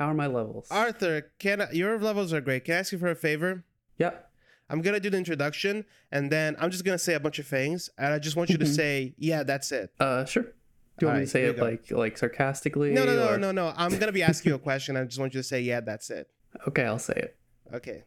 How are my levels? Arthur, can I, your levels are great. Can I ask you for a favor? Yep. I'm gonna do the introduction, and then I'm just gonna say a bunch of things, and I just want you to Mhm. say, "Yeah, that's it." Uh, sure. Do you want me to say it like like sarcastically? No, no, no, or- no, no. I'm gonna be asking you a question. I just want you to say, "Yeah, that's it." Okay, I'll say it. Okay.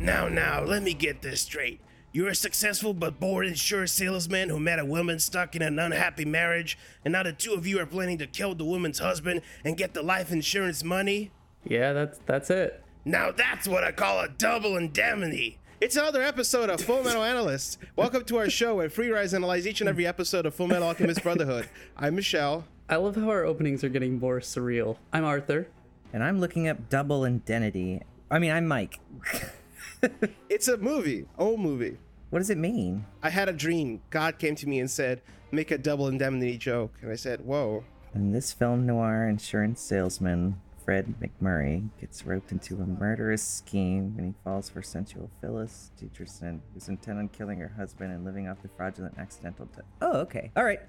Now, now, let me get this straight. You're a successful but bored insurance salesman who met a woman stuck in an unhappy marriage, and now the two of you are planning to kill the woman's husband and get the life insurance money? Yeah, that's that's it. Now that's what I call a double indemnity. It's another episode of Full Metal Analyst. Welcome to our show where Free Rise analyze each and every episode of Full Metal Alchemist Brotherhood. I'm Michelle. I love how our openings are getting more surreal. I'm Arthur. And I'm looking up double indemnity. I mean, I'm Mike. It's a movie, old movie. What does it mean? I had a dream. God came to me and said, "Make a double indemnity joke," and I said, "Whoa." In this film noir, insurance salesman Fred MacMurray gets roped into a murderous scheme when he falls for sensual Phyllis Dietrichson, who's intent on killing her husband and living off the fraudulent accidental death. Oh, okay. All right.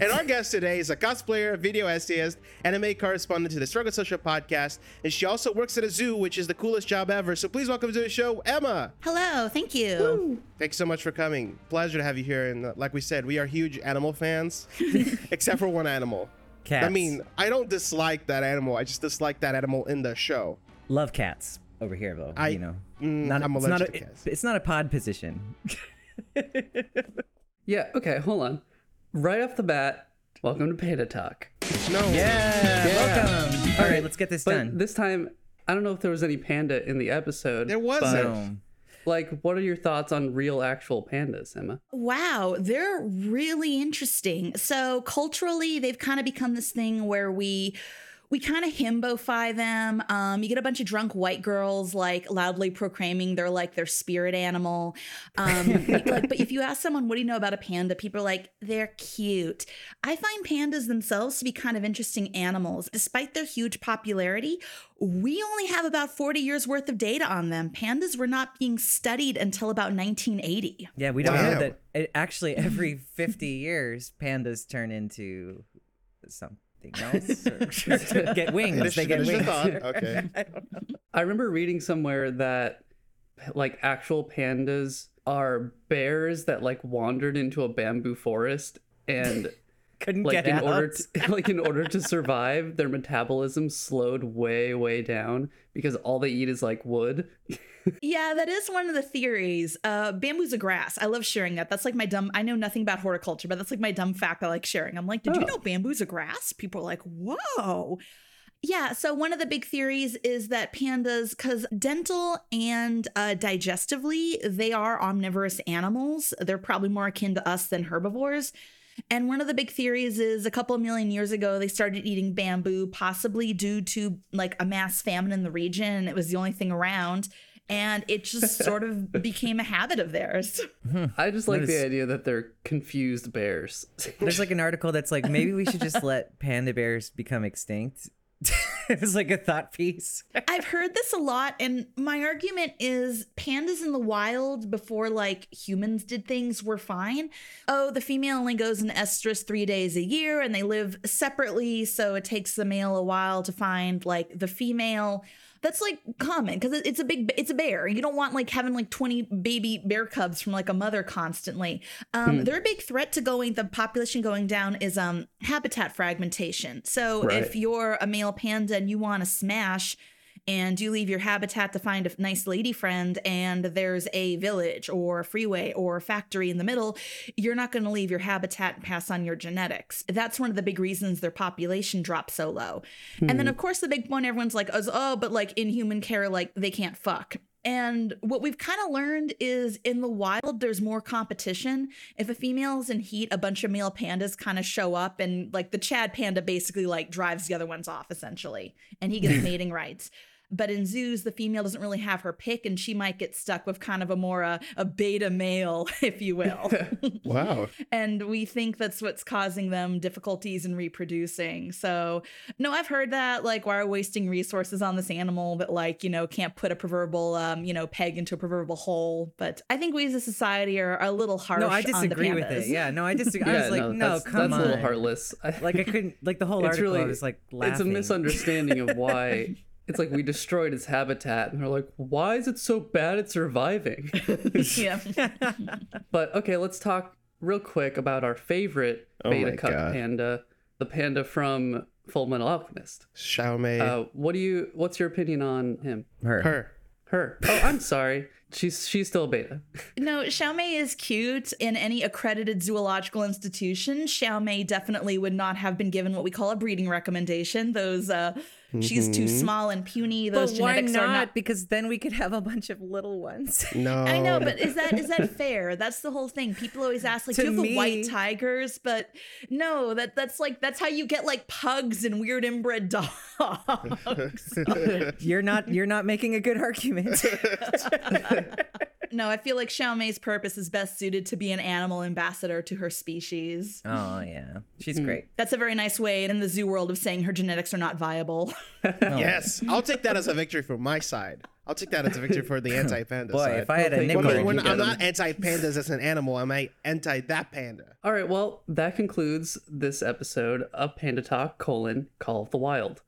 And our guest today is a cosplayer, video essayist, anime correspondent to the Struggle Social podcast, and she also works at a zoo, which is the coolest job ever. So please welcome to the show, Emma. Hello, thank you. Thanks so much for coming. Pleasure to have you here. And uh, like we said, we are huge animal fans, except for one animal. Cats. I mean, I don't dislike that animal. I just dislike that animal in the show. love cats over here, though. I- you know, mm, I'm it's not allergic a, to cats. It's not a pod position. Yeah. Okay. Hold on. Right off the bat, welcome to Panda Talk. No. Yeah, Yeah. welcome. All right, let's get this But done. this time, I don't know if there was any panda in the episode. There wasn't. but, Like, what are your thoughts on real, actual pandas, Emma? Wow, they're really interesting. So culturally, they've kind of become this thing where we we kind of himbofy them. Um, you get a bunch of drunk white girls like loudly proclaiming they're like their spirit animal. Um, like, but if you ask someone, what do you know about a panda? People are like, they're cute. I find pandas themselves to be kind of interesting animals. Despite their huge popularity, we only have about 40 years worth of data on them. Pandas were not being studied until about 1980. Yeah, we don't Wow. know that. It, actually, every 50 years, pandas turn into something else. or- get wings. They get wings. Okay. I don't know. I remember reading somewhere that like actual pandas are bears that like wandered into a bamboo forest and Couldn't like get in out. order to, like in order to survive their metabolism slowed way way down because all they eat is like wood. Yeah, that is one of the theories. Uh, bamboo's a grass. I love sharing that. That's like my dumb. I know nothing about horticulture, but that's like my dumb fact I like sharing. I'm like, did you Oh. know bamboo's a grass? People are like, whoa. Yeah, so one of the big theories is that pandas, because dental and uh, digestively, they are omnivorous animals. They're probably more akin to us than herbivores. And one of the big theories is a couple of million years ago, they started eating bamboo, possibly due to like a mass famine in the region. And it was the only thing around. And it just sort of became a habit of theirs. Hmm. I just like the idea that they're confused bears. There's like an article that's like maybe we should just let panda bears become extinct. it was like a thought piece. I've heard this a lot, and my argument is pandas in the wild before like humans did things were fine. Oh, the female only goes in estrus three days a year, and they live separately, so it takes the male a while to find like the female. That's like common because it's a big, it's a bear. You don't want like having like 20 baby bear cubs from like a mother constantly. Um, They're a big threat to going, the population going down is um habitat fragmentation. So Right. if you're a male panda and you want to smash, and you leave your habitat to find a nice lady friend and there's a village or a freeway or a factory in the middle you're not going to leave your habitat and pass on your genetics that's one of the big reasons their population drops so low and then hmm. of course the big one everyone's like oh, oh but like in human care like they can't fuck and what we've kind of learned is in the wild, there's more competition. If a female's in heat, a bunch of male pandas kind of show up, and like the Chad panda basically like drives the other ones off essentially, and he gets mating rights. But in zoos, the female doesn't really have her pick, and she might get stuck with kind of a more uh, a beta male, if you will. Wow. and we think that's what's causing them difficulties in reproducing. So, no, I've heard that like why are we wasting resources on this animal that like you know can't put a proverbial um you know peg into a proverbial hole. But I think we as a society are a little harsh. No, I on the disagree with pandas. it. Yeah, no, I disagree. I was like, no, that's, come that's on. a little heartless. Like I couldn't like the whole it's article. really I was like laughing. it's a misunderstanding of why it's like we destroyed its habitat and they're like why is it so bad at surviving yeah. but okay let's talk real quick about our favorite Oh beta my cup God. panda the panda from full metal alchemist Xiaomei. uh, what do you what's your opinion on him Her. her. her oh i'm sorry she's she's still a beta No, Xiaomei is cute. In any accredited zoological institution, Xiaomei definitely would not have been given what we call a breeding recommendation. Those, uh, she's too mm-hmm. small and puny. Those But why genetics not? are not. Because then we could have a bunch of little ones. No. I know, but is that is that fair? That's the whole thing. People always ask, like, To do you have me- the white tigers? But no, that that's like that's how you get like pugs and weird inbred dogs. you're not. You're not making a good argument. No, I feel like Xiaomei's purpose is best suited to be an animal ambassador to her species. oh yeah, she's Hmm. great. That's a very nice way in the zoo world of saying her genetics are not viable. Yes. I'll take that as a victory for my side. I'll take that as a victory for the anti-panda Boy, side. if I had a Well, Well, nickel, when I'm not anti-pandas as an animal, I'm a- anti that panda. all right well that concludes this episode of panda talk colon call of the wild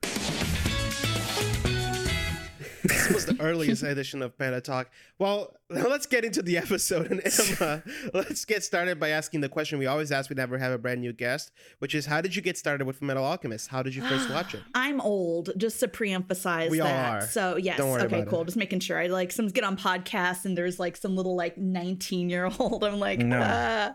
This was the earliest edition of Panda Talk. Well, let's get into the episode. And Emma, let's get started by asking the question we always ask. We never have a brand new guest, which is, how did you get started with Metal Alchemist? How did you first watch it? I'm old, just to pre-emphasize We all that. are. So yes, Don't worry okay, cool. it. Just making sure. I like some get on podcasts and there's like some little like 19 year old. I'm like, No. uh.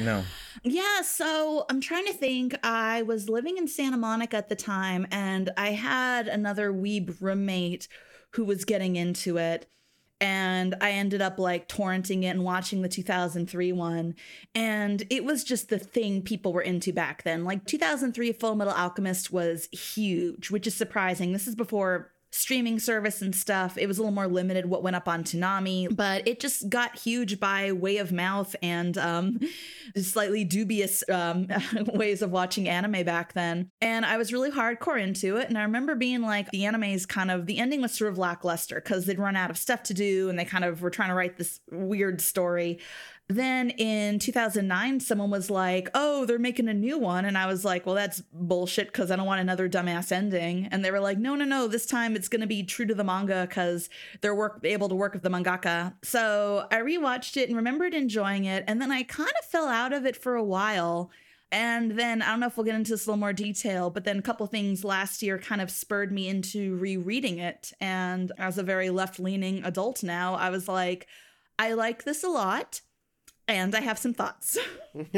no. yeah. So I'm trying to think. I was living in Santa Monica at the time, and I had another weeb roommate who was getting into it. And I ended up like torrenting it and watching the 2003 one. And it was just the thing people were into back then. Like 2003 Full Metal Alchemist was huge, which is surprising. This is before streaming service and stuff. It was a little more limited what went up on Toonami, but it just got huge by way of mouth and um, slightly dubious um, ways of watching anime back then. And I was really hardcore into it. And I remember being like, the anime's kind of, the ending was sort of lackluster because they'd run out of stuff to do and they kind of were trying to write this weird story. Then in 2009, someone was like, Oh, they're making a new one. And I was like, Well, that's bullshit because I don't want another dumbass ending. And they were like, No, no, no. This time it's going to be true to the manga because they're work- able to work with the mangaka. So I rewatched it and remembered enjoying it. And then I kind of fell out of it for a while. And then I don't know if we'll get into this a little more detail, but then a couple things last year kind of spurred me into rereading it. And as a very left leaning adult now, I was like, I like this a lot and I have some thoughts.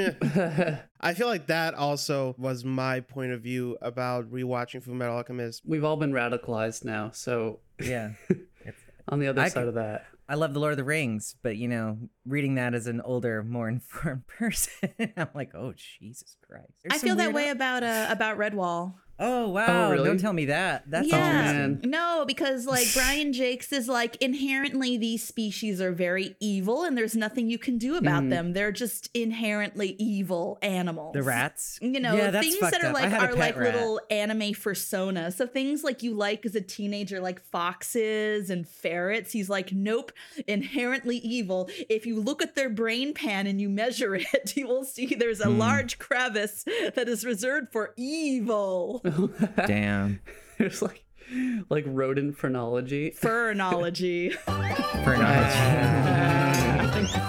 I feel like that also was my point of view about rewatching Full Metal Alchemist. We've all been radicalized now, so Yeah. on the other I side could- of that. I love the Lord of the Rings, but you know, reading that as an older, more informed person, I'm like, oh Jesus Christ! There's I feel that way out- about uh, about Redwall. Oh wow! really? Don't tell me that. That's yeah, interesting. no, because like Brian Jacques is like inherently these species are very evil, and there's nothing you can do about Mhm. them. They're just inherently evil animals. The rats. you know yeah, things that are up. Like are like rat. little anime persona so things like you like as a teenager like foxes and ferrets he's like nope inherently evil if you look at their brain pan and you measure it you will see there's a Hmm. large crevice that is reserved for evil Damn. There's like like rodent phrenology. phrenology phrenology.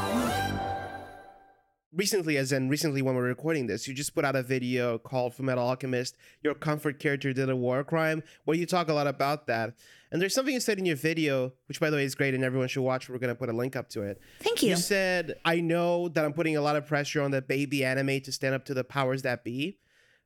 Recently, as in recently when we're recording this, you just put out a video called Full Metal Alchemist, Your Comfort Character Did a War Crime, where you talk a lot about that. And there's something you said in your video, which by the way is great and everyone should watch. We're going to put a link up to it. thank you You said, I know that I'm putting a lot of pressure on the baby anime to stand up to the powers that be.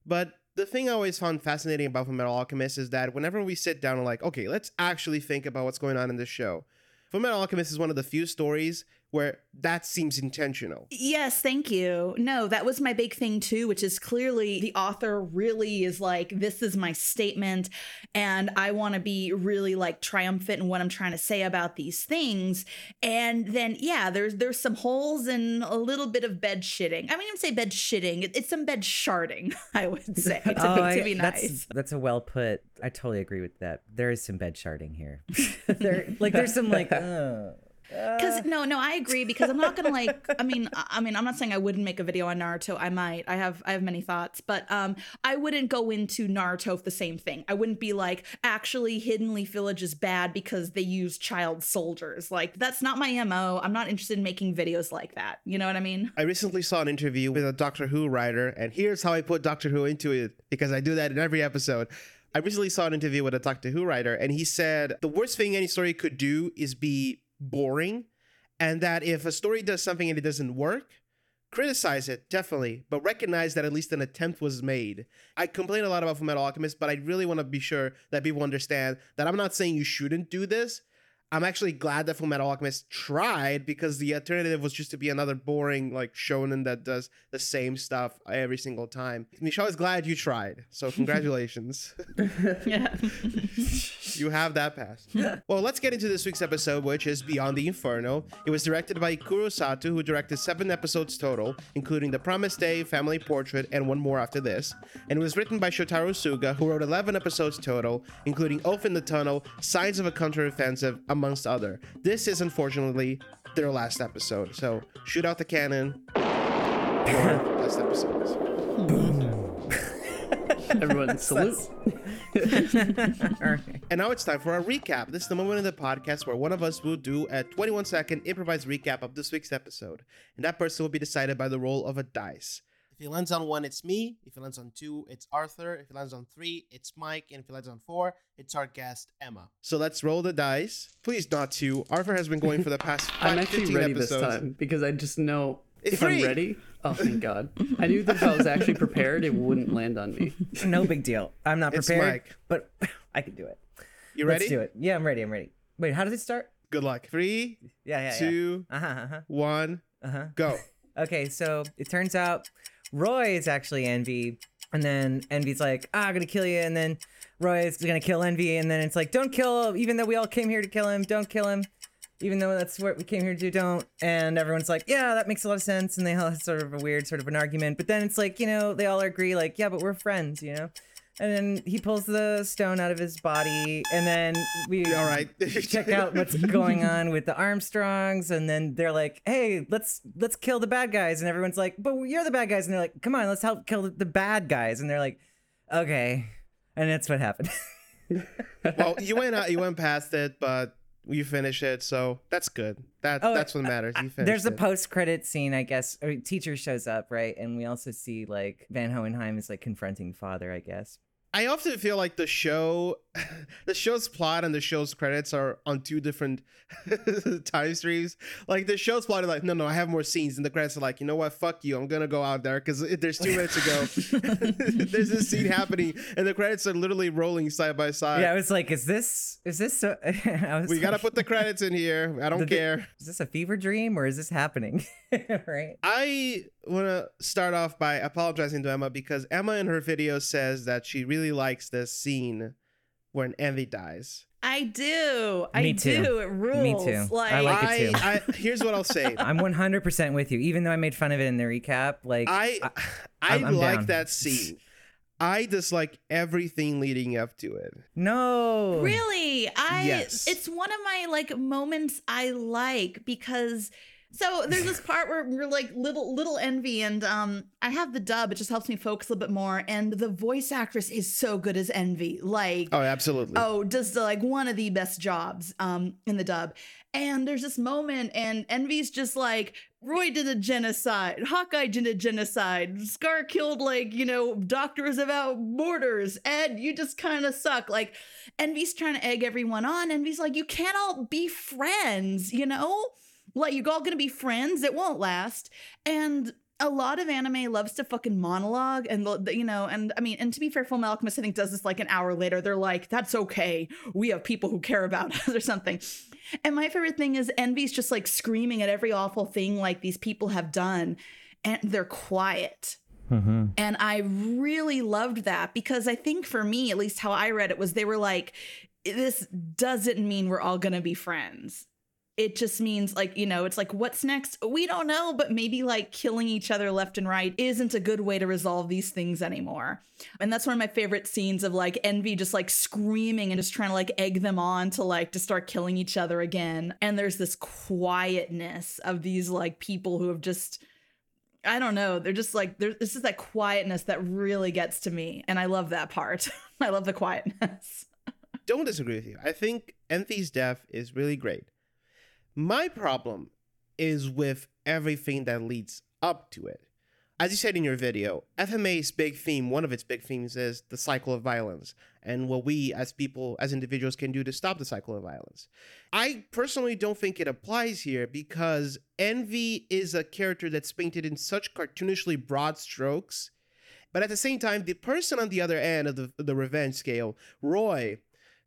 But the thing I always found fascinating about Fullmetal Alchemist is that whenever we sit down and like, okay, let's actually think about what's going on in this show. Fullmetal Alchemist is one of the few stories where that seems intentional. Yes, thank you. No, that was my big thing too, which is clearly the author really is like, this is my statement, and I want to be really like triumphant in what I'm trying to say about these things. And then, yeah, there's there's some holes and a little bit of bed shitting. I mean, even say bed shitting. It- It's some bed sharding, I would say, to, Oh, be, I- to be that's, nice. That's a well put. I totally agree with that. There is some bed sharding here. there, like, there's some like. Uh, Because no, no, I agree. Because I'm not gonna like. I mean, I mean, I'm not saying I wouldn't make a video on Naruto. I might. I have. I have many thoughts, but um, I wouldn't go into Naruto with the same thing. I wouldn't be like, actually, Hidden Leaf Village is bad because they use child soldiers. Like that's not my mo. I'm not interested in making videos like that. You know what I mean? I recently saw an interview with a Doctor Who writer, and here's how I put Doctor Who into it because I do that in every episode. I recently saw an interview with a Doctor Who writer, and he said the worst thing any story could do is be boring, and that if a story does something and it doesn't work, criticize it definitely, but recognize that at least an attempt was made. I complain a lot about Fullmetal Alchemist, but I really want to be sure that people understand that I'm not saying you shouldn't do this. I'm actually glad that Fullmetal Alchemist tried because the alternative was just to be another boring like shonen that does the same stuff every single time. Michelle is glad you tried, so congratulations. Yeah. you have that pass. well, let's get into this week's episode, which is Beyond the Inferno. It was directed by Ikuro Sato, who directed seven episodes total, including The Promised Day, Family Portrait, and one more after this. And it was written by Shotaro Suga, who wrote 11 episodes total, including Oath in the Tunnel, Signs of a Counteroffensive, amongst other. This is unfortunately their last episode, so shoot out the cannon. Or last episodes. Everyone salute. And now it's time for our recap. This is the moment in the podcast where one of us will do a 21 second improvised recap of this week's episode. And that person will be decided by the roll of a dice. If he lands on one, it's me. If he lands on two, it's Arthur. If he lands on three, it's Mike. And if he lands on four, it's our guest, Emma. So let's roll the dice. Please not two. Arthur has been going for the past five, I'm actually 15 ready episodes. this time because I just know It's if free. I'm ready. Oh, thank God. I knew that if I was actually prepared, it wouldn't land on me. no big deal. I'm not It's prepared, Mike. but I can do it. You ready? Let's do it. Yeah, I'm ready. I'm ready. Wait, how does it start? Good luck. Three, Yeah, yeah, two, yeah. Uh huh. Uh-huh. one, uh-huh. go. Okay, so it turns out Roy is actually Envy, and then Envy's like, ah, I'm gonna kill you, and then Roy is gonna kill Envy, and then it's like, don't kill even though we all came here to kill him, don't kill him, even though that's what we came here to do, don't. And everyone's like, yeah, that makes a lot of sense, and they all have sort of a weird sort of an argument, but then it's like, you know, they all agree, like, yeah, but we're friends, you know. And then he pulls the stone out of his body, and then we All right. check out what's going on with the Armstrongs, and then they're like, "Hey, let's let's kill the bad guys," and everyone's like, "But you're the bad guys," and they're like, "Come on, let's help kill the bad guys," and they're like, "Okay," and that's what happened. well, you went out, you went past it, but you finished it, so that's good. That Oh, that's what matters. You finished There's a post-credit scene, I guess. Or teacher shows up, right, and we also see like Van Hohenheim is like confronting father, I guess. I often feel like the show, the show's plot and the show's credits are on two different time streams. Like the show's plot is like, no, no, I have more scenes, and the credits are like, you know what, fuck you, I'm gonna go out there because there's two minutes ago, there's this scene happening, and the credits are literally rolling side by side. yeah, I was like, "Is this? Is this?" So- I was we gotta put the credits in here. I don't they- care. Is this a fever dream or is this happening? right. I want to start off by apologizing to Emma because Emma in her video says that she really likes this scene when Envy dies. I do. I Me too. do. It rules. Me too. Like, I like it too. I here's what I'll say. I'm 100% with you. Even though I made fun of it in the recap, like I I, I'm- I'm like down. that scene. I dislike everything leading up to it. no, Really? I Yes. it's one of my like moments I like because so there's this part where we're like little little envy and um I have the dub, it just helps me focus a little bit more. And the voice actress is so good as Envy. Like Oh, absolutely. oh does like one of the best jobs um in the dub and there's this moment and envy's just like roy did a genocide hawkeye did a genocide scar killed like you know doctors about borders ed you just kind of suck like envy's trying to egg everyone on envy's like you can't all be friends you know like you're all gonna be friends it won't last and a lot of anime loves to fucking monologue and you know and i mean and to be fair full alchemist i think does this like an hour later they're like that's okay we have people who care about us or something And my favorite thing is Envy's just like screaming at every awful thing like these people have done, and they're quiet. Mm-hmm. And I really loved that because I think for me, at least how I read it, was they were like, this doesn't mean we're all going to be friends. It just means, like, you know, it's like, what's next? We don't know, but maybe like killing each other left and right isn't a good way to resolve these things anymore. And that's one of my favorite scenes of like Envy just like screaming and just trying to like egg them on to like to start killing each other again. And there's this quietness of these like people who have just I don't know. They're just like there's this is that quietness that really gets to me, and I love that part. I love the quietness. Don't disagree with you. I think Envy's death is really great. My problem is with everything that leads up to it. As you said in your video, FMA's big theme, one of its big themes is the cycle of violence and what we as people, as individuals, can do to stop the cycle of violence. I personally don't think it applies here because Envy is a character that's painted in such cartoonishly broad strokes. But at the same time, the person on the other end of the, the revenge scale, Roy,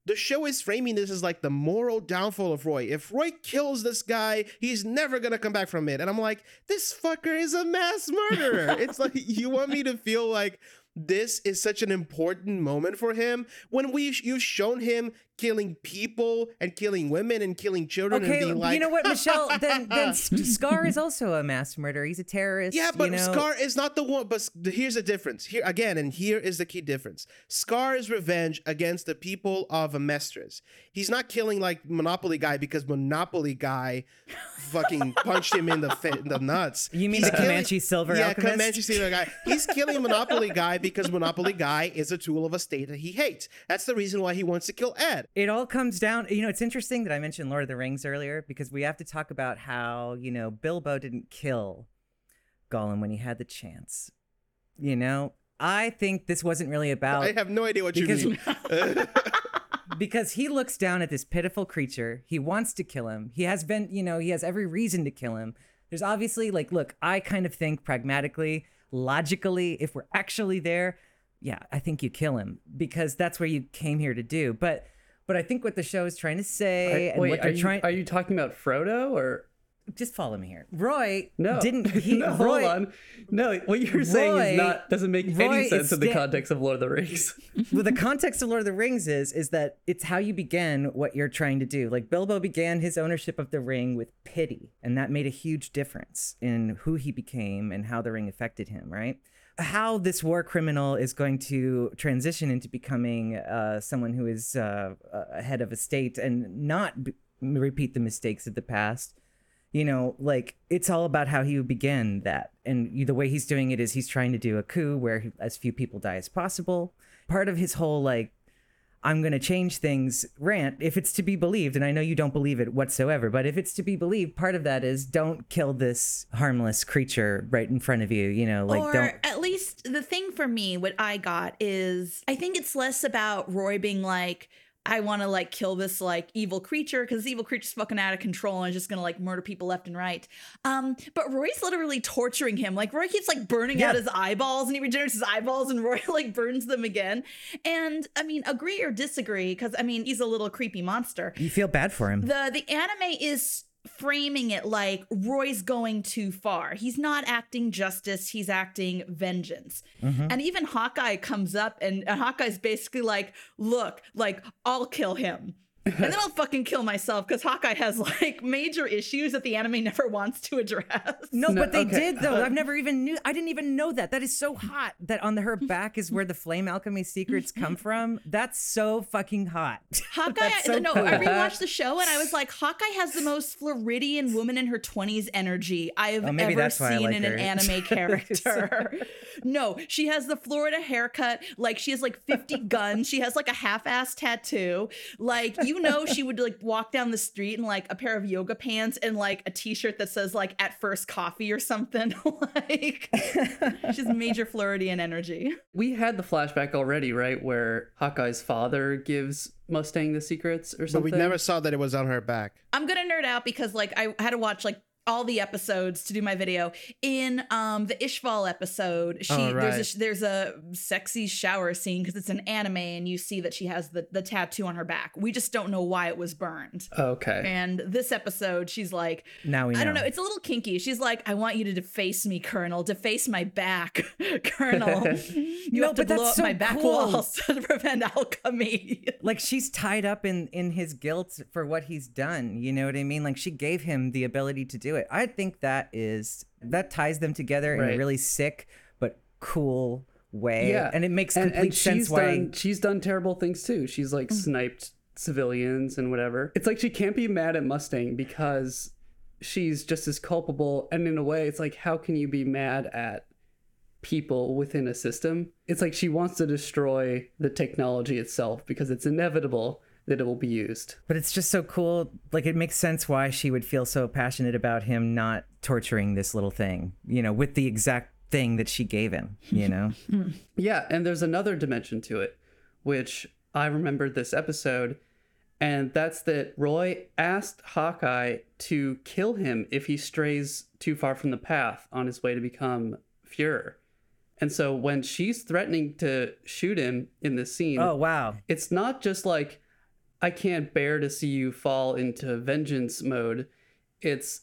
the show is framing this as like the moral downfall of Roy. If Roy kills this guy, he's never gonna come back from it. And I'm like, this fucker is a mass murderer. it's like you want me to feel like this is such an important moment for him when we you've shown him killing people and killing women and killing children and Okay, being like you know what, Michelle? then, then Scar is also a mass murderer. He's a terrorist. Yeah, but you know? Scar is not the one. But here's the difference. Here again, and here is the key difference. Scar is revenge against the people of Amestris. He's not killing like Monopoly guy because Monopoly guy fucking punched him in the fa- in the nuts. You mean He's the Comanche Silver Yeah, Alchemist? Comanche Silver guy. He's killing Monopoly guy because Monopoly guy is a tool of a state that he hates. That's the reason why he wants to kill Ed. It all comes down, you know, it's interesting that I mentioned Lord of the Rings earlier because we have to talk about how, you know, Bilbo didn't kill Gollum when he had the chance. You know, I think this wasn't really about I have no idea what you because mean. because he looks down at this pitiful creature. He wants to kill him. He has been, you know, he has every reason to kill him. There's obviously like, look, I kind of think pragmatically, logically, if we're actually there, yeah, I think you kill him because that's what you came here to do. But but I think what the show is trying to say Are- and wait, what they're you, trying are you talking about Frodo or just follow me here. Roy no? didn't he no, Roy, hold on. No, what you're saying Roy- is not doesn't make Roy any sense in the sta- context of Lord of the Rings. well, the context of Lord of the Rings is is that it's how you begin what you're trying to do. Like Bilbo began his ownership of the ring with pity, and that made a huge difference in who he became and how the ring affected him. Right? How this war criminal is going to transition into becoming uh, someone who is uh, a head of a state and not b- repeat the mistakes of the past you know, like it's all about how he began that. And you- the way he's doing it is he's trying to do a coup where he- as few people die as possible. Part of his whole like, I'm going to change things rant, if it's to be believed, and I know you don't believe it whatsoever, but if it's to be believed, part of that is don't kill this harmless creature right in front of you. You know, like or don't. at least the thing for me, what I got is I think it's less about Roy being like, I want to like kill this like evil creature because this evil creature's fucking out of control and is just gonna like murder people left and right. Um, but Roy's literally torturing him. Like Roy keeps like burning out his eyeballs and he regenerates his eyeballs and Roy like burns them again. And I mean, agree or disagree, because I mean he's a little creepy monster You feel bad for him. the the anime is framing it like Roy's going too far. He's not acting justice, he's acting vengeance. Mm-hmm. And even Hawkeye comes up and, and Hawkeye's basically like, look, like I'll kill him. And then I'll fucking kill myself because Hawkeye has like major issues that the anime never wants to address. No, No, but they okay. did though. Uh-huh. I've never even knew. I didn't even know that. That is so hot. That on her back is where the flame alchemy secrets come from. That's so fucking hot. Hawkeye, That's so no, cool. I rewatched the show and I was like, Hawkeye has the most Floridian woman in her 20s energy I have Oh, ever that's why I seen like in an anime character. no, she has the Florida haircut. Like, she has like 50 guns. She has like a half ass tattoo. Like, you know, she would like walk down the street in like a pair of yoga pants and like a t shirt that says like at first coffee or something. like, she's major Floridian energy. we had the flashback already, right, where Hawkeye's father gives Mustang the secrets or something But something. we never saw that it was on her back. I'm gonna nerd out because like I had to watch like all the episodes to do my video. In um the Ishval episode, she Oh, there's a there's a sexy shower scene because it's an anime and you see that she has the the tattoo on her back. We just don't know why it was burned. Okay. And this episode, she's like, Now we know. I don't know. It's a little kinky. She's like, I want you to deface me, Colonel. Deface my back, Colonel. You No, have to blow up so my back cool. walls to prevent alchemy. like she's tied up in in his guilt for what he's done you know what i mean like she gave him the ability to do it i think that is that ties them together in a really sick but cool way yeah. and it makes And- complete and sense she's why done, she's done terrible things too. She's like mm. sniped civilians and whatever. It's like she can't be mad at Mustang because she's just as culpable. And in a way, it's like, how can you be mad at people within a system? It's like she wants to destroy the technology itself because it's inevitable that it will be used. but it's just so cool like it makes sense why she would feel so passionate about him not torturing this little thing you know with the exact thing that she gave him you know Yeah, and there's another dimension to it, which I remembered this episode, and that's that Roy asked Hawkeye to kill him if he strays too far from the path on his way to become Fuhrer. And so when she's threatening to shoot him in this scene, oh wow it's not just like I can't bear to see you fall into vengeance mode. It's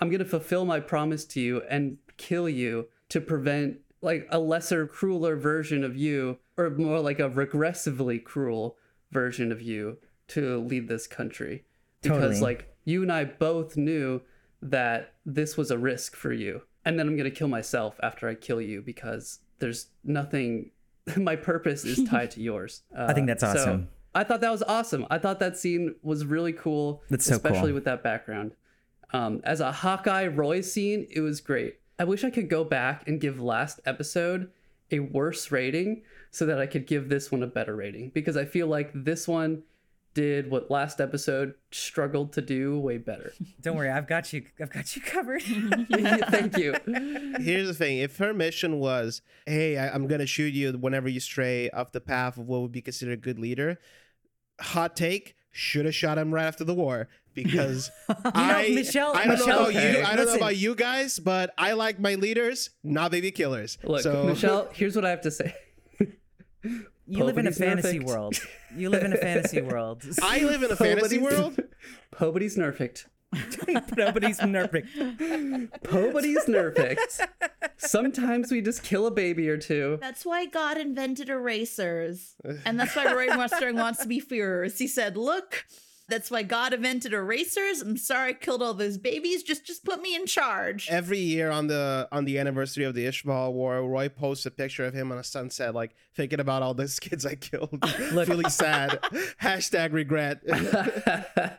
I'm going to fulfill my promise to you and kill you to prevent like a lesser crueler version of you or more like a regressively cruel version of you to lead this country. Because Totally. like you and I both knew that this was a risk for you. And then I'm going to kill myself after I kill you because there's nothing my purpose is tied to yours. I think that's Uh, so awesome. I thought that was awesome. I thought that scene was really cool, That's so especially cool. with that background. Um, as a Hawkeye Roy scene, it was great. I wish I could go back and give last episode a worse rating so that I could give this one a better rating because I feel like this one did what last episode struggled to do way better. don't worry i've got you i've got you covered Thank you. Here's the thing: if her mission was, "Hey, I, I'm gonna shoot you whenever you stray off the path of what would be considered a good leader," hot take: should have shot him right after the war because I, Michelle- I don't know Michelle- about you. I don't know about you guys, but I like my leaders, not baby killers. Look, so Michelle, here's what I have to say. you live in a fantasy perfect. world you live in a fantasy world I live in a fantasy world. Nobody's nerfed. nobody's perfect Nobody's nerfed. Sometimes we just kill a baby or two. That's why God invented erasers. And that's why Roy Mustang wants to be Führers. He said, Look, that's why God invented erasers. I'm sorry I killed all those babies. Just just put me in charge. Every year on the on the anniversary of the Ishbal War, Roy posts a picture of him on a sunset, like thinking about all those kids I killed, feeling sad. Hashtag regret.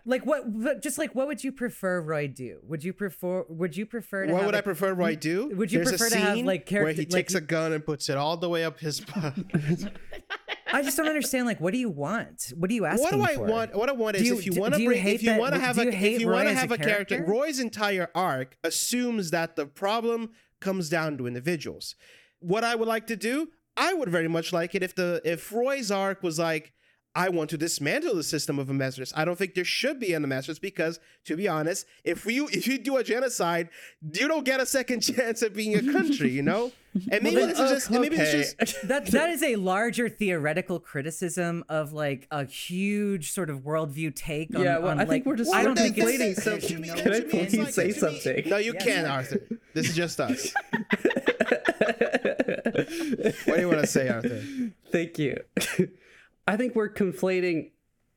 like what, what just like what would you prefer roy do would you prefer would you prefer to What would a- I prefer Roy do? Would you There's a prefer to have, scene like, where character- he takes a gun and puts it all the way up his butt? I just don't understand like what do you want what do you asking what do I for? want? What I want is you- if you want to bring, if you want to have a, if you want to have a character, character? Roy's entire arc assumes that the problem comes down to individuals. What I would like to do, I would very much like it if the if Roy's arc was like. I want to dismantle the system of Amestris. I don't think there should be an Amestris because, to be honest, if you if you do a genocide, you don't get a second chance at being a country, you know. And maybe then- this is just and maybe it's just that that is a larger theoretical criticism of like a huge sort of worldview take on, Yeah, well, on, I like, think we're just I don't think it's conflating it's- something. to me- Can I to me, it's please like- say to me- something? No, you can't, Arthur. This is just us. what do you want to say, Arthur? Thank you. I think we're conflating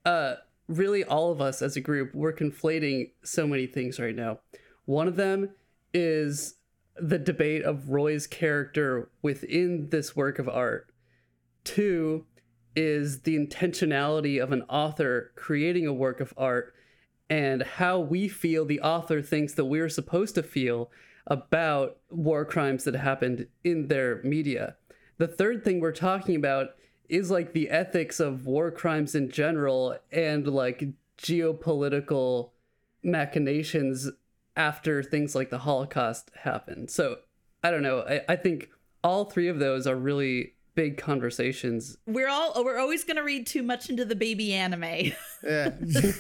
uh really all of us as a group, we're conflating so many things right now. One of them is the debate of Roy's character within this work of art. Two is the intentionality of an author creating a work of art and how we feel the author thinks that we're supposed to feel about war crimes that happened in their media. The third thing we're talking about is like the ethics of war crimes in general and like geopolitical machinations after things like the Holocaust happened. So I don't know. I, I think all three of those are really big conversations. We're all we're always gonna read too much into the baby anime. Yeah.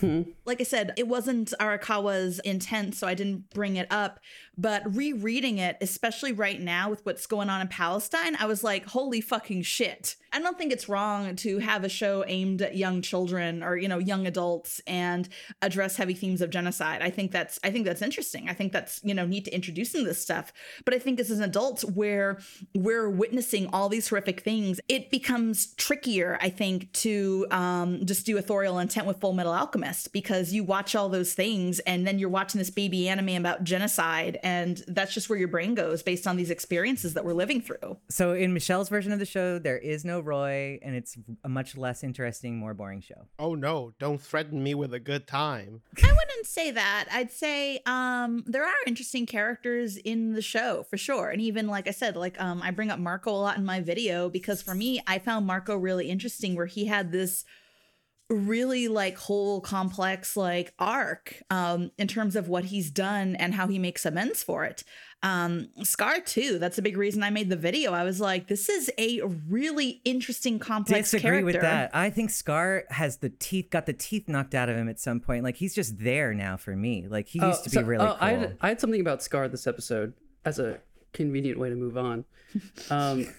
like I said, it wasn't Arakawa's intent, so I didn't bring it up. But rereading it, especially right now with what's going on in Palestine, I was like, holy fucking shit. I don't think it's wrong to have a show aimed at young children or, you know, young adults and address heavy themes of genocide. I think that's I think that's interesting. I think that's, you know, neat to introducing this stuff. But I think as an adult where we're witnessing all these horrific things, it becomes trickier, I think, to um, just do authorial intent with Full Metal Alchemist because you watch all those things and then you're watching this baby anime about genocide and that's just where your brain goes based on these experiences that we're living through. So in Michelle's version of the show, there is no Roy, and it's a much less interesting, more boring show. Oh no, don't threaten me with a good time. I wouldn't say that. I'd say um, there are interesting characters in the show for sure. And even like I said, like um, I bring up Marcoh a lot in my video because for me, I found Marcoh really interesting where he had this really like whole complex like arc um in terms of what he's done and how he makes amends for it um scar too that's a big reason i made the video i was like this is a really interesting complex Disagree character with that. I think Scar has the teeth, got the teeth knocked out of him at some point. Like he's just there now for me. Like he used to be so- really oh, cool. I, had, I had something about Scar this episode as a convenient way to move on. Um,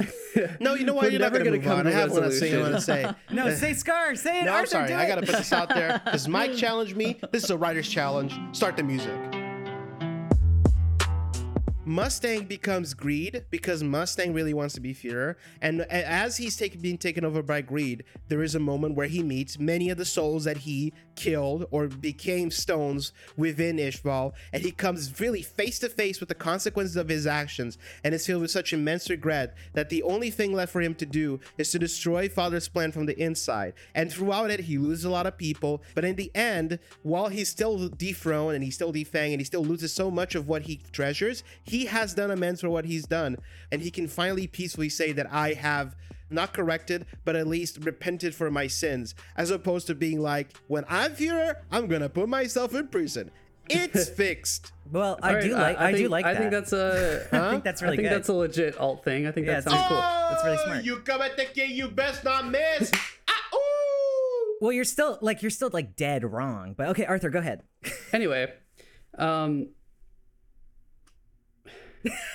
No, you know why We're You're never gonna gonna come on. I have one thing I want to say. no, say Scar. Say it. No, I'm sorry. do I gotta put this out there because Mike challenged me. This is a writer's challenge. Start the music. Mustang becomes greed because Mustang really wants to be Führer, and as he's taken, being taken over by greed, there is a moment where he meets many of the souls that he killed or became stones within Ishval, and he comes really face to face with the consequences of his actions, and is filled with such immense regret that the only thing left for him to do is to destroy Father's plan from the inside. And throughout it, he loses a lot of people, but in the end, while he's still dethroned and he's still defanged and he still loses so much of what he treasures, he has done amends for what he's done, and he can finally peacefully say that I have not corrected, but at least repented for my sins, as opposed to being like, when I'm Führer, I'm gonna put myself in prison. It's fixed. Well, I all right, do like. I, do think- like. I that. think that's a. I think that's really I think good. that's a legit alt thing. I think Yeah, that it's sounds cool. That's really smart. Oh, You come at the king, you best not miss. ah, ooh. well, you're still like you're still like dead wrong. But okay, Arthur, go ahead. Anyway, um.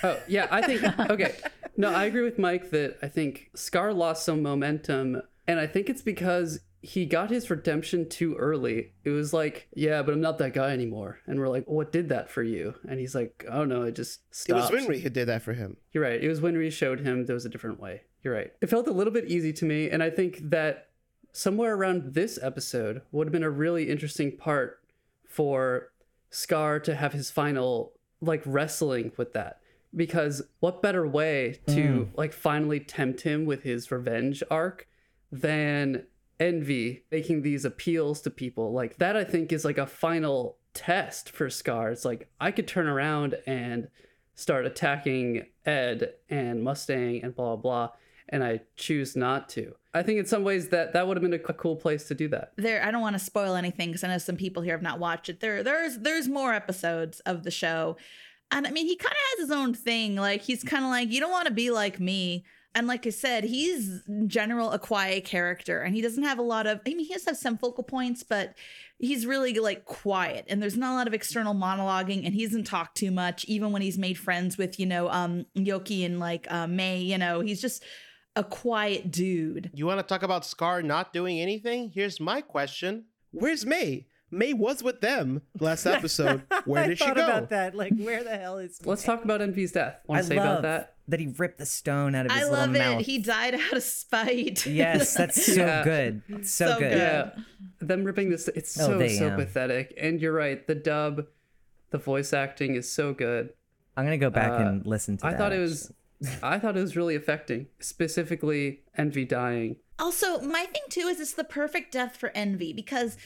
Oh yeah, I think okay. No, I agree with Mike that I think Scar lost some momentum, and I think it's because he got his redemption too early. It was like, yeah, but I'm not that guy anymore, and we're like, what did that for you? And he's like, oh no, it just It was stopped. Winry who did that for him. You're right. It was when we showed him there was a different way. You're right. It felt a little bit easy to me, and I think that somewhere around this episode would have been a really interesting part for Scar to have his final like wrestling with that. Because what better way to mm. like finally tempt him with his revenge arc than envy making these appeals to people? Like that i think is like a final test for scar. It's like i could turn around and start attacking ed and mustang and blah blah blah and i choose not to. I think in some ways that that would have been a, cool place to do that. There i don't want to spoil anything because i know some people here have not watched it. There there's there's more episodes of the show. And i mean he kind of has his own thing like he's kind of like you don't want to be like me. And like i said he's in general a quiet character and he doesn't have a lot of i mean he does have some focal points but he's really like quiet and there's not a lot of external monologuing and he doesn't talk too much even when he's made friends with you know um yoki and like uh, may you know he's just a quiet dude You want to talk about Scar not doing anything? Here's my question: Where's May? May was with them last episode. Where I did she thought go? about that. Like, where the hell is? let's talk about envy's death want I to say love about that that he ripped the stone out of his I love it. mouth. He died out of spite. Yes, that's so Yeah. good. It's so, So good. good. yeah them ripping this it's Oh, so they so am. pathetic and you're right the dub the voice acting is so good I'm gonna go back Uh, and listen to it. i that. thought it was i thought it was really affecting specifically envy dying. Also, my thing too is it's the perfect death for Envy because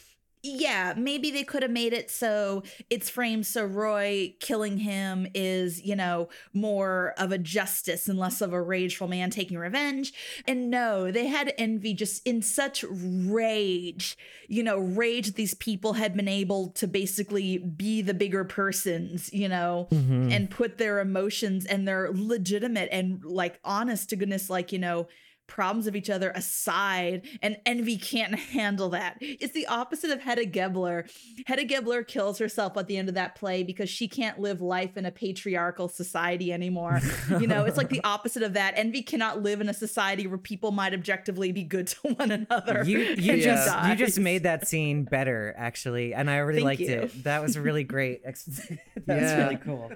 yeah, maybe they could have made it so it's framed so Roy killing him is, you know, more of a justice and less of a rageful man taking revenge. And no, they had Envy just in such rage, you know, rage these people had been able to basically be the bigger persons, you know, mm-hmm. and put their emotions and their legitimate and like honest to goodness, like, you know, problems of each other aside and envy can't handle that it's the opposite of Hedda Gabler Hedda Gabler kills herself at the end of that play because she can't live life in a patriarchal society anymore you know it's like the opposite of that envy cannot live in a society where people might objectively be good to one another You you and Yeah. just you just made that scene better actually, and I really Thank liked you. it. That was really great. Ex- that was really cool.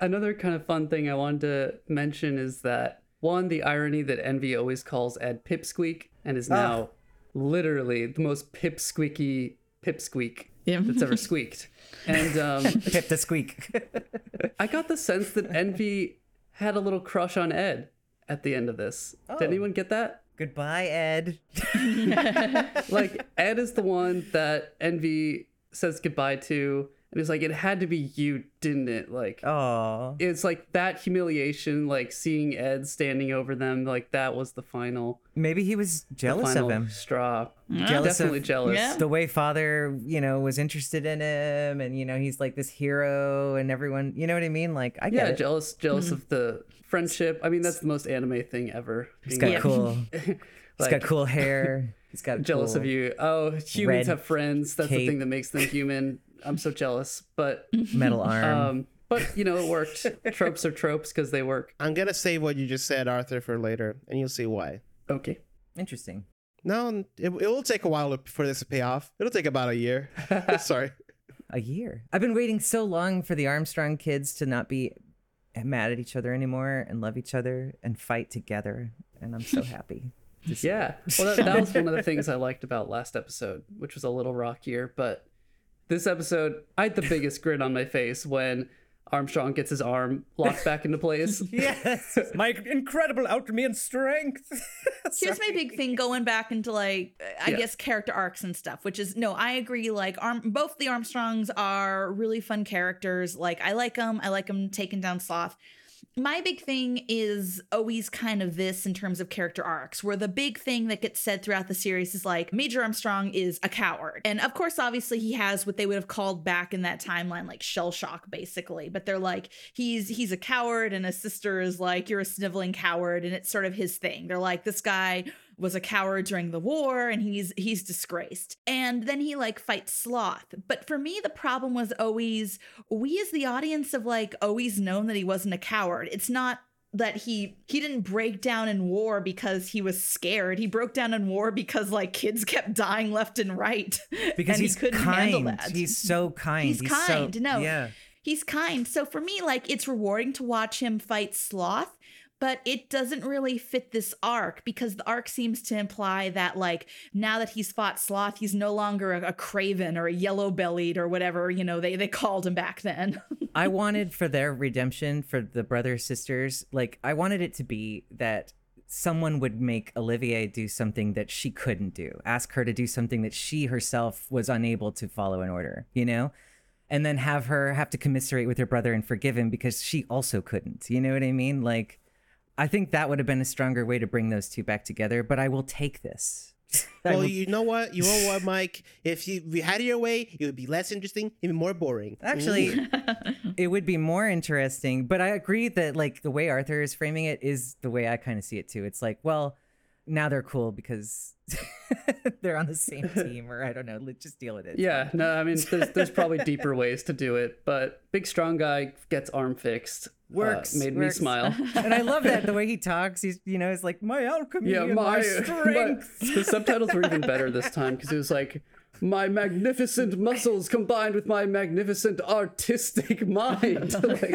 Another kind of fun thing I wanted to mention is that one, the irony that Envy always calls Ed Pipsqueak and is now literally the most pipsqueaky pipsqueak Yeah. that's ever squeaked. And um, Pip the squeak. I got the sense that Envy had a little crush on Ed at the end of this. Did anyone get that? Goodbye, Ed. Like Ed is the one that Envy says goodbye to, and he's like, "It had to be you, didn't it?" Like, Oh, it's like that humiliation, like seeing Ed standing over them, like that was the final, maybe he was jealous of him. straw. Jealous Definitely of jealous. Yeah. the way father, you know, was interested in him, and you know, he's like this hero, and everyone, you know what I mean? Like, I get Yeah, it. jealous, jealous mm-hmm. of the friendship. I mean, that's the most anime thing ever. He's being got like, cool. He's like, got cool hair. He's got jealous of you. Oh, humans have friends. That's the thing that makes them human. I'm so jealous, but metal arm. um, but you know, it worked. tropes are tropes because they work. I'm gonna save what you just said, Arthur, for later, and you'll see why. Okay. Interesting. No, it, it will take a while for this to pay off. It'll take about a year. Sorry. A year. I've been waiting so long for the Armstrong kids to not be mad at each other anymore and love each other and fight together, and I'm so happy. Yeah. Well, that, that was one of the things I liked about last episode, which was a little rockier. But this episode, I had the biggest grin on my face when Armstrong gets his arm locked back into place. Yes, my incredible Ultraman strength. Here's my big thing going back into like I Yeah. guess character arcs and stuff, which is no, I agree. Like Arm, both the Armstrongs are really fun characters. Like I like them. I like them taking down Sloth. My big thing is always kind of this in terms of character arcs, where the big thing that gets said throughout the series is like Major Armstrong is a coward. And of course, obviously, he has what they would have called back in that timeline, like shell shock, basically. But they're like, he's he's a coward, and his sister is like, you're a sniveling coward, and it's sort of his thing. They're like, this guy was a coward during the war and he's he's disgraced. And then he like fights Sloth. But for me the problem was always we as the audience have like always known that he wasn't a coward. It's not that he he didn't break down in war because he was scared. He broke down in war because like kids kept dying left and right. because and he's he couldn't handle that. He's so kind. He's so- kind, no. Yeah. He's kind. So for me, like it's rewarding to watch him fight Sloth, but it doesn't really fit this arc because the arc seems to imply that like now that he's fought Sloth, he's no longer a, a craven or a yellow bellied or whatever, you know, they, they called him back then. I wanted for their redemption for the brothers sisters, like I wanted it to be that someone would make Olivier do something that she couldn't do. Ask her to do something that she herself was unable to follow in order, you know? And then have her have to commiserate with her brother and forgive him because she also couldn't. You know what I mean? Like I think that would have been a stronger way to bring those two back together, but I will take this. Well, will- you know what? You know what, Mike? If you, if you had it your way, it would be less interesting, even more boring. Actually, mm-hmm. it would be more interesting, but I agree that like the way Arthur is framing it is the way I kind of see it too. It's like, well, now they're cool because they're on the same team, or I don't know. Let's just deal with it. Yeah, no, I mean, there's, there's probably deeper ways to do it, but big strong guy gets arm fixed. uh, Works, made works. me smile. and I love that the way he talks. He's you know, it's like my alchemy yeah, my, my strength. my- the subtitles were even better this time because it was like my magnificent muscles combined with my magnificent artistic mind. Like,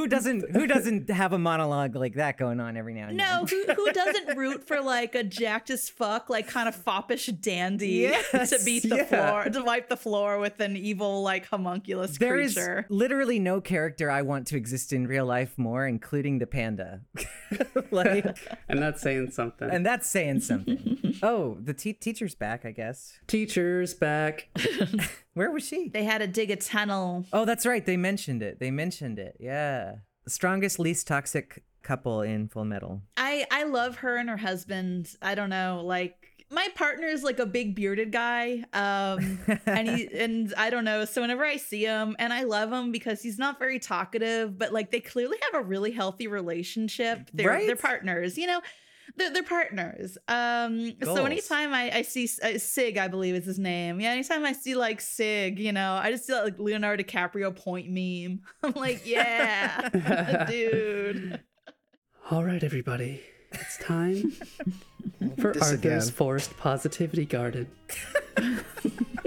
who doesn't who doesn't have a monologue like that going on every now and no, then? who, who doesn't root for like a jacked as fuck, like kind of foppish dandy Yes, to beat the yeah. floor, to wipe the floor with an evil like homunculus There is creature. literally no character I want to exist in real life more, including the panda. like, And that's saying something. and that's saying something. oh, the te- teacher's back, I guess. Teachers back. Where was she? They had to dig a tunnel. Oh, that's right. They mentioned it. They mentioned it. Yeah. Strongest, least toxic couple in Full Metal. I I love her and her husband. I don't know, like my partner is like a big bearded guy um and he and i don't know so whenever i see him and i love him because he's not very talkative but like they clearly have a really healthy relationship they're Right? they're partners you know they're, they're partners um so anytime i i see uh, sig i believe is his name yeah anytime i see like sig you know i just see that like leonardo dicaprio point meme i'm like yeah dude All right, everybody. It's time for This Arthur's again. Forest Positivity Garden.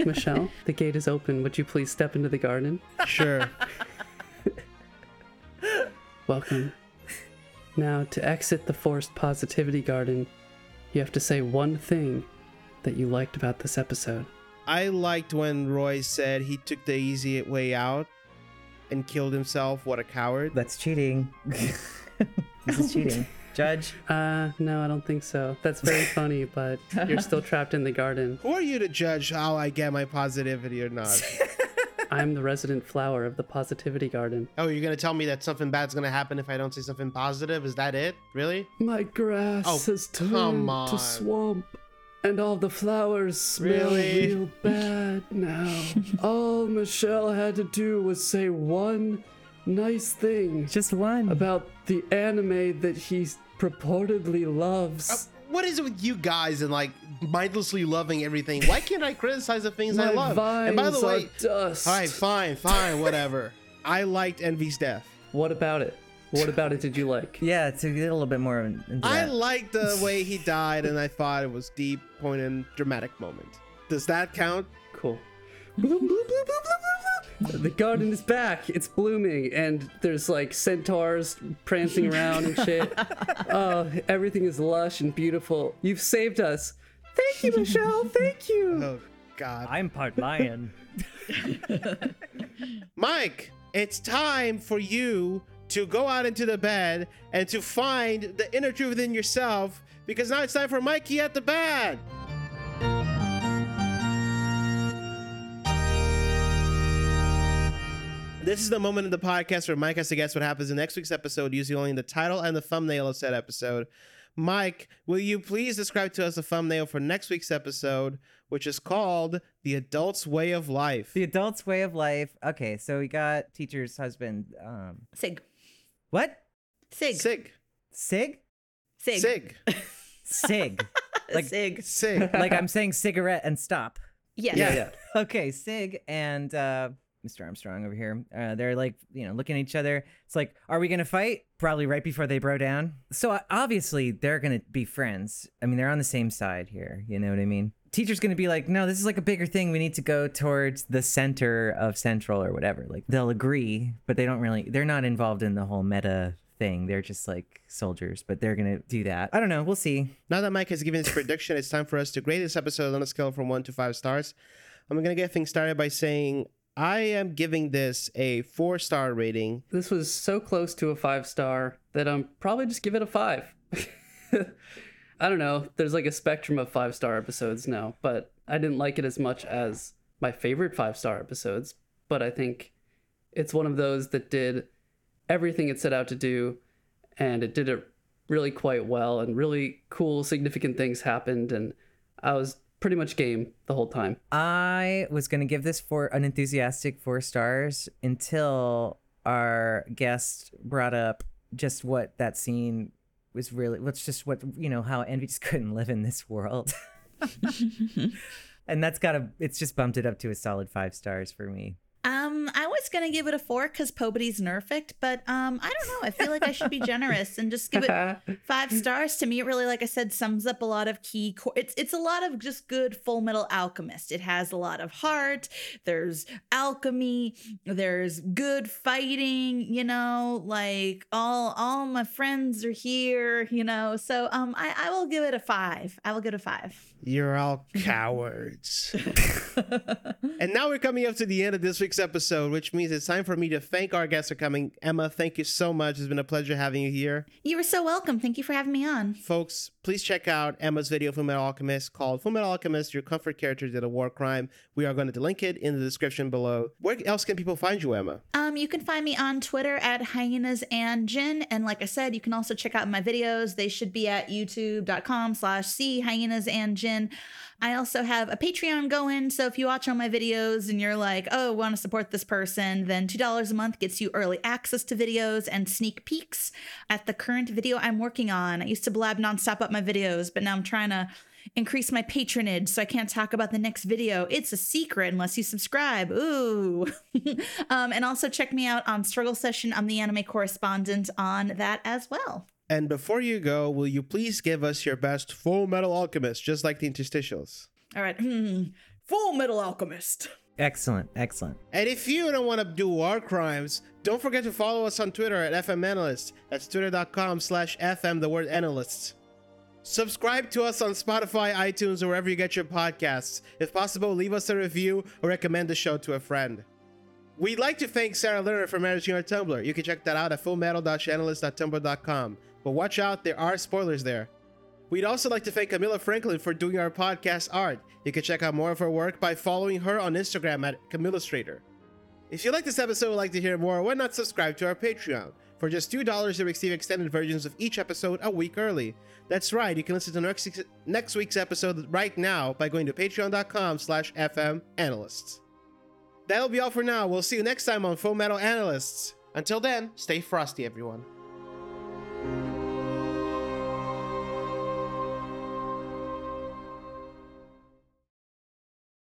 Michelle, the gate is open. Would you please step into the garden? Sure. Welcome. Now, to exit the Forest Positivity Garden, you have to say one thing that you liked about this episode. I liked when Roy said he took the easy way out and killed himself. What a coward. That's cheating. this is cheating. Judge. Uh, no, I don't think so. That's very funny, but you're still trapped in the garden. Who are you to judge how I get my positivity or not? I'm the resident flower of the Positivity Garden. oh, you're gonna tell me that something bad's gonna happen if I don't say something positive? Is that it? Really? My grass Oh, has come turned on. to swamp, and all the flowers smell Really? real bad now. all Michelle had to do was say one nice thing Just one. about the anime that he purportedly loves. Uh, what is it with you guys and like mindlessly loving everything? Why can't I criticize the things My I love? vines and by the way, are dust. all right, fine, fine, whatever. I liked Envy's death. What about it? What about it did you like? yeah, to get a little bit more into I that. liked the way he died, and I thought it was deep, poignant, dramatic moment. Does that count? Cool. The garden is back. It's blooming, and there's like centaurs prancing around and shit. Oh, everything is lush and beautiful. You've saved us. Thank you, Michelle. Thank you. Oh God, I'm part lion. Mike, it's time for you to go out into the bed and to find the inner truth within yourself, because now it's time for Mikey at the bed. This is the moment in the podcast where Mike has to guess what happens in next week's episode using only the title and the thumbnail of said episode. Mike, will you please describe to us the thumbnail for next week's episode, which is called The Adult's Way of Life? the adult's way of life. Okay, so we got teacher's husband. Um, sig what? sig Sig. Sig? sig Sig. Sig. like- sig Sig. like I'm saying cigarette and stop. yes. Yeah, yeah. Okay, Sig and uh, Mr. Armstrong over here. Uh, they're like, you know, looking at each other. It's like, are we gonna fight? Probably right before they bro down. So obviously they're gonna be friends. I mean, they're on the same side here. You know what I mean? Teacher's gonna be like, no, this is like a bigger thing. We need to go towards the center of Central or whatever. Like they'll agree, but they don't really. They're not involved in the whole meta thing. They're just like soldiers, but they're gonna do that. I don't know. We'll see. Now that Mike has given his prediction, it's time for us to grade this episode on a scale from one to five stars. I'm gonna get things started by saying I am giving this a four star rating. This was so close to a five star that I'm probably just give it a five. I don't know. There's like a spectrum of five star episodes now, but I didn't like it as much as my favorite five star episodes. But I think it's one of those that did everything it set out to do, and it did it really quite well, and really cool, significant things happened, and I was pretty much game the whole time. I was gonna give this for an enthusiastic four stars until our guest brought up just what that scene was really. What's just what you know how Envy just couldn't live in this world, and that's got a It's just bumped it up to a solid five stars for me. Um, I was was gonna give it a four because Pobody's nerfed, but um, I don't know. I feel like I should be generous and just give it five stars. To me, it really, like I said, sums up a lot of key. Core. It's it's a lot of just good Full Metal Alchemist. It has a lot of heart. There's alchemy. There's good fighting. You know, like all all my friends are here. You know, so um, I I will give it a five. I will give it a five. You're all cowards. and now we're coming up to the end of this week's episode, which means it's time for me to thank our guests for coming. Emma, thank you so much. It's been a pleasure having you here. You were so welcome. Thank you for having me on. Folks, please check out Emma's video Full Metal Alchemist called Full Metal Alchemist, Your Comfort Character Did a War Crime. We are going to link it in the description below. Where else can people find you, Emma? Um, you can find me on Twitter at hyenas and gin. And like I said, you can also check out my videos. They should be at youtube.com slash c hyenas and gin. I also have a Patreon going. So if you watch all my videos and you're like, oh, want to support this person, then $2 a month gets you early access to videos and sneak peeks at the current video I'm working on. I used to blab nonstop up my videos, but now I'm trying to increase my patronage so I can't talk about the next video. It's a secret unless you subscribe. Ooh. um, and also check me out on Struggle Session. I'm the anime correspondent on that as well. And before you go, will you please give us your best Full Metal Alchemist, just like the interstitials? All right. Hmm. Full Metal Alchemist. Excellent, excellent. And if you don't want to do war crimes, don't forget to follow us on Twitter at FM Analyst. That's twitter.com slash FM, the word analysts. Subscribe to us on Spotify, iTunes, or wherever you get your podcasts. If possible, leave us a review or recommend the show to a friend. We'd like to thank Sarah Lerner for managing our Tumblr. You can check that out at fullmetal.channelist.tumblr.com. But watch out, there are spoilers there. We'd also like to thank Camilla Franklin for doing our podcast art. You can check out more of her work by following her on Instagram at Camillastrator. If you like this episode and like to hear more, why not subscribe to our Patreon? For just $2, you receive extended versions of each episode a week early. That's right, you can listen to next, next week's episode right now by going to patreon.com slash fmanalysts. That'll be all for now. We'll see you next time on Full Metal Analysts. Until then, stay frosty, everyone.